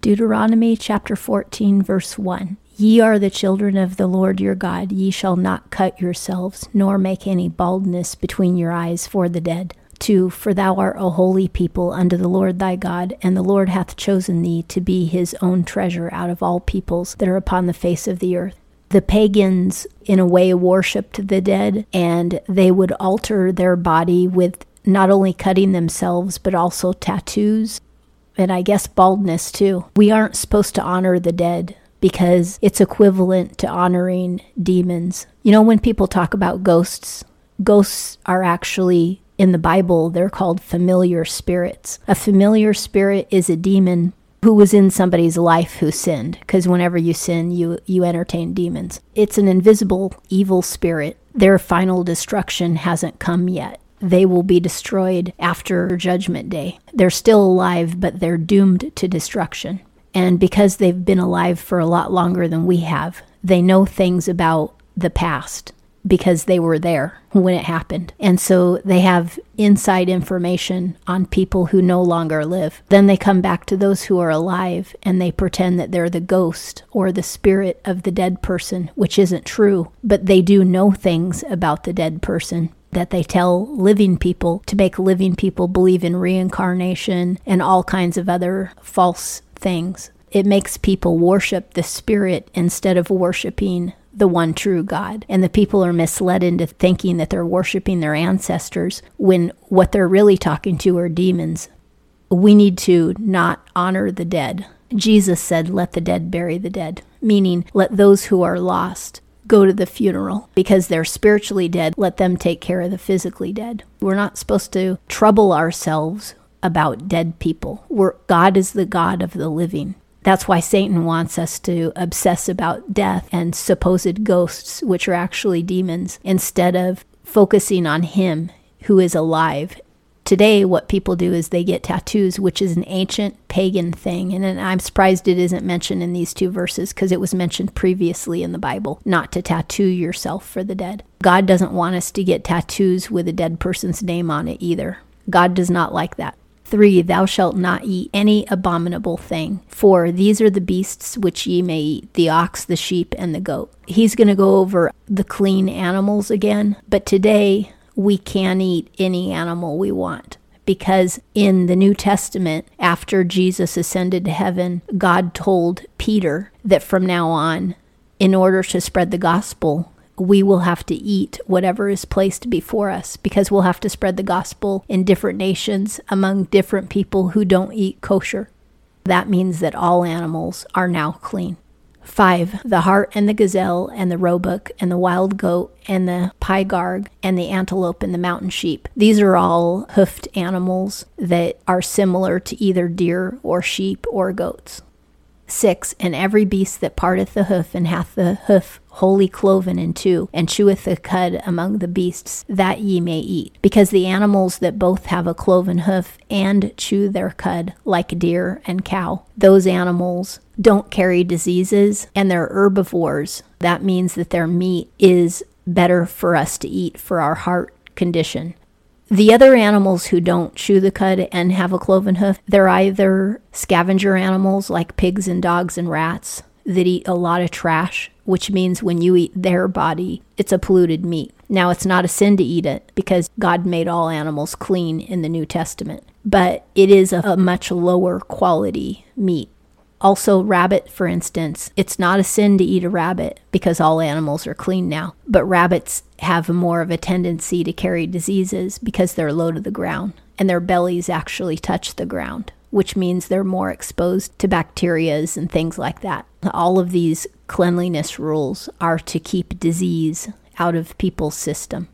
Deuteronomy chapter 14, verse 1. Ye are the children of the Lord your God. Ye shall not cut yourselves, nor make any baldness between your eyes for the dead. 2. For thou art a holy people unto the Lord thy God, and the Lord hath chosen thee to be his own treasure out of all peoples that are upon the face of the earth. The pagans, in a way, worshipped the dead, and they would alter their body with not only cutting themselves, but also tattoos, and I guess baldness too. We aren't supposed to honor the dead because it's equivalent to honoring demons. You know, when people talk about ghosts, ghosts are actually in the Bible, they're called familiar spirits. A familiar spirit is a demon who was in somebody's life who sinned because whenever you sin you you entertain demons it's an invisible evil spirit their final destruction hasn't come yet they will be destroyed after judgment day they're still alive but they're doomed to destruction and because they've been alive for a lot longer than we have, they know things about the past because they were there when it happened. And so they have inside information on people who no longer live. Then they come back to those who are alive and they pretend that they're the ghost or the spirit of the dead person, which isn't true. But they do know things about the dead person that they tell living people to make living people believe in reincarnation and all kinds of other false things. It makes people worship the spirit instead of worshiping the one true God. And the people are misled into thinking that they're worshiping their ancestors when what they're really talking to are demons. We need to not honor the dead. Jesus said, Let the dead bury the dead, meaning let those who are lost go to the funeral because they're spiritually dead. Let them take care of the physically dead. We're not supposed to trouble ourselves about dead people. We're, God is the God of the living. That's why Satan wants us to obsess about death and supposed ghosts, which are actually demons, instead of focusing on Him who is alive. Today, what people do is they get tattoos, which is an ancient pagan thing. And I'm surprised it isn't mentioned in these two verses because it was mentioned previously in the Bible not to tattoo yourself for the dead. God doesn't want us to get tattoos with a dead person's name on it either. God does not like that. 3 Thou shalt not eat any abominable thing. 4 These are the beasts which ye may eat the ox, the sheep, and the goat. He's going to go over the clean animals again, but today we can eat any animal we want. Because in the New Testament, after Jesus ascended to heaven, God told Peter that from now on, in order to spread the gospel, we will have to eat whatever is placed before us because we'll have to spread the gospel in different nations among different people who don't eat kosher. That means that all animals are now clean. 5. The hart and the gazelle and the roebuck and the wild goat and the pygarg and the antelope and the mountain sheep. These are all hoofed animals that are similar to either deer or sheep or goats. 6. And every beast that parteth the hoof and hath the hoof wholly cloven in two, and cheweth the cud among the beasts, that ye may eat. Because the animals that both have a cloven hoof and chew their cud, like deer and cow, those animals don't carry diseases and they're herbivores. That means that their meat is better for us to eat for our heart condition. The other animals who don't chew the cud and have a cloven hoof, they're either scavenger animals like pigs and dogs and rats that eat a lot of trash, which means when you eat their body, it's a polluted meat. Now, it's not a sin to eat it because God made all animals clean in the New Testament, but it is a, a much lower quality meat. Also, rabbit, for instance, it's not a sin to eat a rabbit because all animals are clean now. But rabbits have more of a tendency to carry diseases because they're low to the ground and their bellies actually touch the ground, which means they're more exposed to bacterias and things like that. All of these cleanliness rules are to keep disease out of people's system.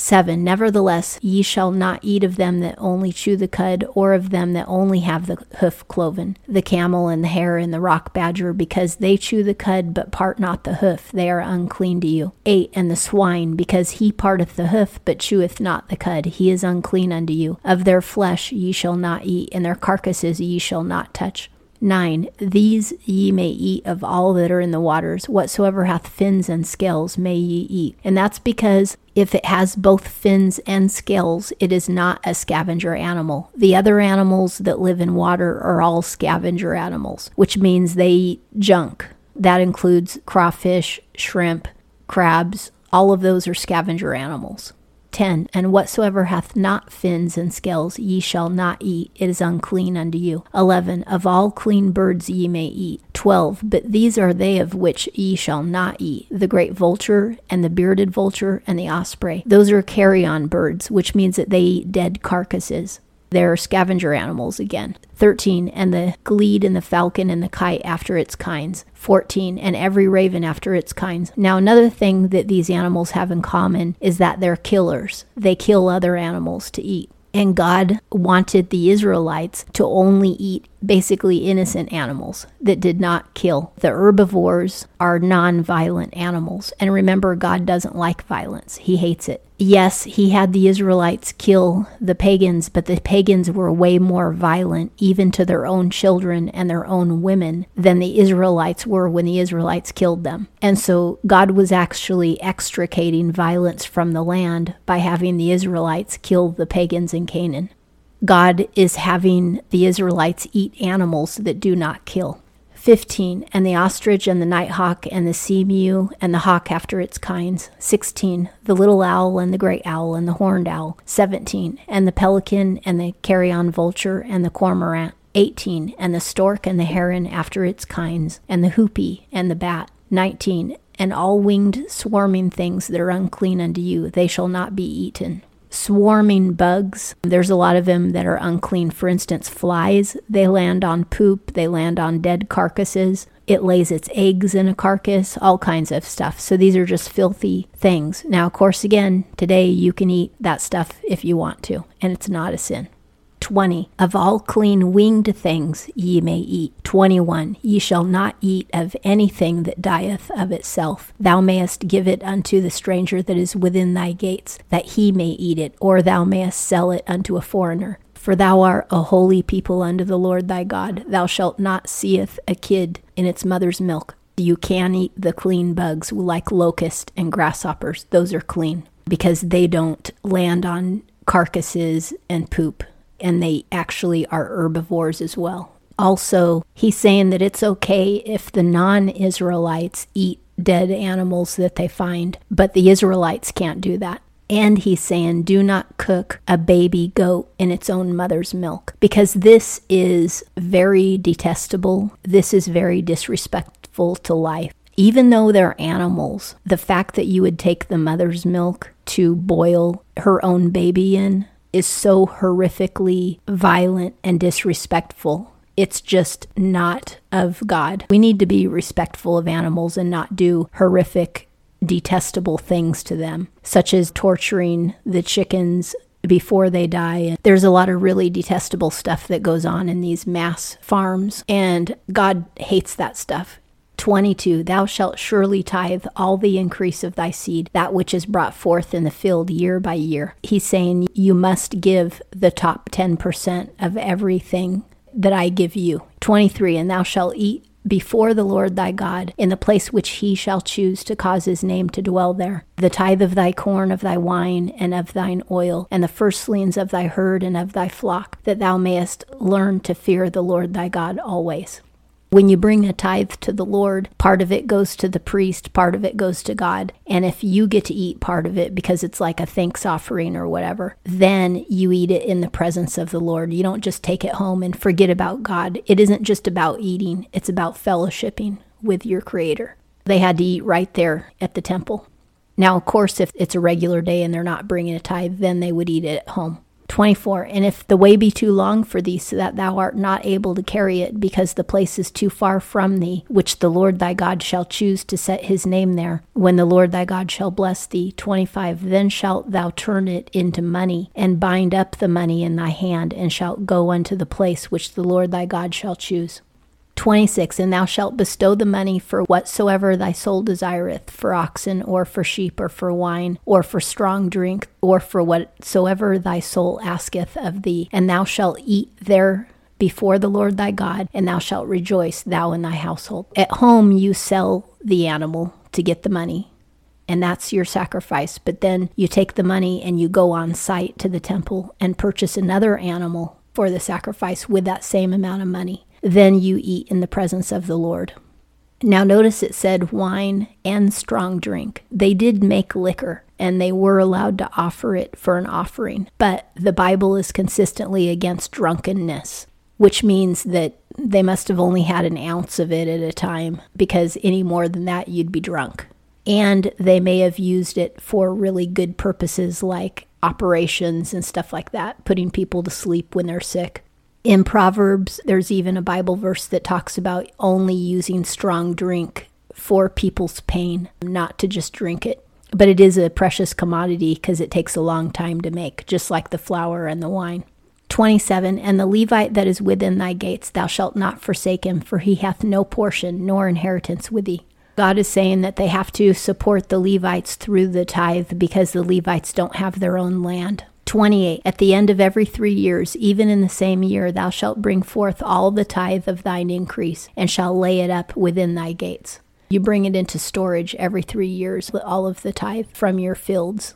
7. Nevertheless, ye shall not eat of them that only chew the cud, or of them that only have the hoof cloven, the camel and the hare and the rock badger, because they chew the cud, but part not the hoof, they are unclean to you. 8. And the swine, because he parteth the hoof, but cheweth not the cud, he is unclean unto you. Of their flesh ye shall not eat, and their carcasses ye shall not touch. 9. These ye may eat of all that are in the waters, whatsoever hath fins and scales may ye eat. And that's because if it has both fins and scales, it is not a scavenger animal. The other animals that live in water are all scavenger animals, which means they eat junk. That includes crawfish, shrimp, crabs. All of those are scavenger animals. 10 And whatsoever hath not fins and scales ye shall not eat, it is unclean unto you. 11 Of all clean birds ye may eat. 12 But these are they of which ye shall not eat the great vulture, and the bearded vulture, and the osprey. Those are carrion birds, which means that they eat dead carcasses. They're scavenger animals again. 13. And the glede and the falcon and the kite after its kinds. 14. And every raven after its kinds. Now, another thing that these animals have in common is that they're killers. They kill other animals to eat. And God wanted the Israelites to only eat basically innocent animals that did not kill. The herbivores are non violent animals. And remember, God doesn't like violence, He hates it. Yes, He had the Israelites kill the pagans, but the pagans were way more violent, even to their own children and their own women, than the Israelites were when the Israelites killed them. And so God was actually extricating violence from the land by having the Israelites kill the pagans in Canaan. God is having the Israelites eat animals that do not kill. 15. And the ostrich and the nighthawk and the sea mew and the hawk after its kinds. 16. The little owl and the great owl and the horned owl. 17. And the pelican and the carrion vulture and the cormorant. 18. And the stork and the heron after its kinds, and the hoopoe and the bat. 19. And all winged swarming things that are unclean unto you, they shall not be eaten swarming bugs. There's a lot of them that are unclean. For instance, flies, they land on poop, they land on dead carcasses. It lays its eggs in a carcass, all kinds of stuff. So these are just filthy things. Now, of course, again, today you can eat that stuff if you want to, and it's not a sin. 20. Of all clean winged things ye may eat. 21. Ye shall not eat of anything that dieth of itself. Thou mayest give it unto the stranger that is within thy gates, that he may eat it, or thou mayest sell it unto a foreigner. For thou art a holy people unto the Lord thy God. Thou shalt not seeth a kid in its mother's milk. You can eat the clean bugs like locust and grasshoppers. Those are clean because they don't land on carcasses and poop and they actually are herbivores as well. Also, he's saying that it's okay if the non Israelites eat dead animals that they find, but the Israelites can't do that. And he's saying, do not cook a baby goat in its own mother's milk because this is very detestable. This is very disrespectful to life. Even though they're animals, the fact that you would take the mother's milk to boil her own baby in is so horrifically violent and disrespectful. It's just not of God. We need to be respectful of animals and not do horrific, detestable things to them, such as torturing the chickens before they die. And There's a lot of really detestable stuff that goes on in these mass farms, and God hates that stuff. 22 Thou shalt surely tithe all the increase of thy seed, that which is brought forth in the field year by year. He's saying you must give the top 10% of everything that I give you. 23 And thou shalt eat before the Lord thy God in the place which he shall choose to cause his name to dwell there. The tithe of thy corn, of thy wine, and of thine oil, and the firstlings of thy herd and of thy flock, that thou mayest learn to fear the Lord thy God always. When you bring a tithe to the Lord, part of it goes to the priest, part of it goes to God. And if you get to eat part of it because it's like a thanks offering or whatever, then you eat it in the presence of the Lord. You don't just take it home and forget about God. It isn't just about eating, it's about fellowshipping with your Creator. They had to eat right there at the temple. Now, of course, if it's a regular day and they're not bringing a tithe, then they would eat it at home. 24. And if the way be too long for thee, so that thou art not able to carry it, because the place is too far from thee, which the Lord thy God shall choose to set his name there, when the Lord thy God shall bless thee. 25. Then shalt thou turn it into money, and bind up the money in thy hand, and shalt go unto the place which the Lord thy God shall choose. 26 And thou shalt bestow the money for whatsoever thy soul desireth, for oxen, or for sheep, or for wine, or for strong drink, or for whatsoever thy soul asketh of thee. And thou shalt eat there before the Lord thy God, and thou shalt rejoice, thou and thy household. At home you sell the animal to get the money, and that's your sacrifice. But then you take the money and you go on site to the temple and purchase another animal for the sacrifice with that same amount of money. Then you eat in the presence of the Lord. Now, notice it said wine and strong drink. They did make liquor and they were allowed to offer it for an offering, but the Bible is consistently against drunkenness, which means that they must have only had an ounce of it at a time because any more than that, you'd be drunk. And they may have used it for really good purposes like operations and stuff like that, putting people to sleep when they're sick. In Proverbs, there's even a Bible verse that talks about only using strong drink for people's pain, not to just drink it. But it is a precious commodity because it takes a long time to make, just like the flour and the wine. 27 And the Levite that is within thy gates, thou shalt not forsake him, for he hath no portion nor inheritance with thee. God is saying that they have to support the Levites through the tithe because the Levites don't have their own land. 28 At the end of every three years, even in the same year, thou shalt bring forth all the tithe of thine increase, and shall lay it up within thy gates. You bring it into storage every three years, all of the tithe from your fields.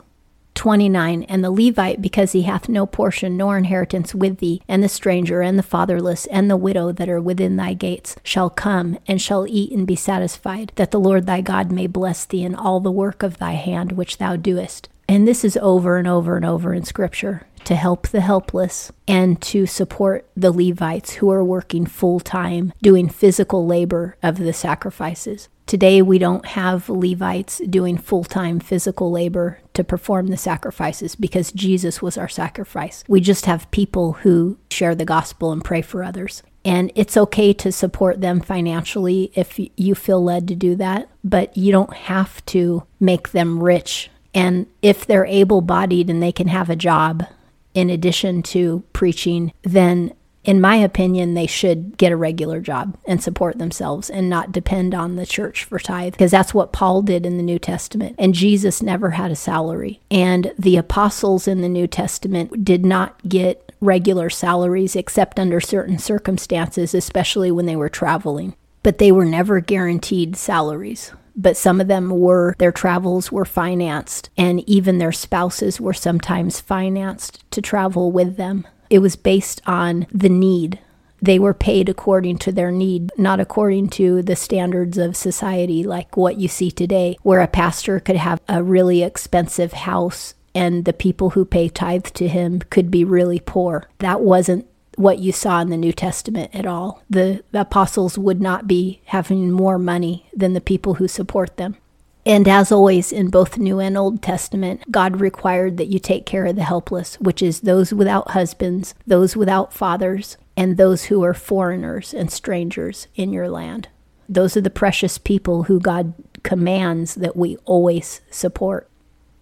29 And the Levite, because he hath no portion nor inheritance with thee, and the stranger, and the fatherless, and the widow that are within thy gates, shall come, and shall eat and be satisfied, that the Lord thy God may bless thee in all the work of thy hand which thou doest. And this is over and over and over in Scripture to help the helpless and to support the Levites who are working full time doing physical labor of the sacrifices. Today, we don't have Levites doing full time physical labor to perform the sacrifices because Jesus was our sacrifice. We just have people who share the gospel and pray for others. And it's okay to support them financially if you feel led to do that, but you don't have to make them rich and if they're able bodied and they can have a job in addition to preaching, then in my opinion, they should get a regular job and support themselves and not depend on the church for tithe, because that's what Paul did in the New Testament. And Jesus never had a salary. And the apostles in the New Testament did not get regular salaries except under certain circumstances, especially when they were traveling. But they were never guaranteed salaries but some of them were, their travels were financed, and even their spouses were sometimes financed to travel with them. It was based on the need. They were paid according to their need, not according to the standards of society like what you see today, where a pastor could have a really expensive house and the people who pay tithe to him could be really poor. That wasn't what you saw in the New Testament at all. The apostles would not be having more money than the people who support them. And as always, in both New and Old Testament, God required that you take care of the helpless, which is those without husbands, those without fathers, and those who are foreigners and strangers in your land. Those are the precious people who God commands that we always support.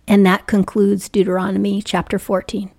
And that concludes Deuteronomy chapter 14.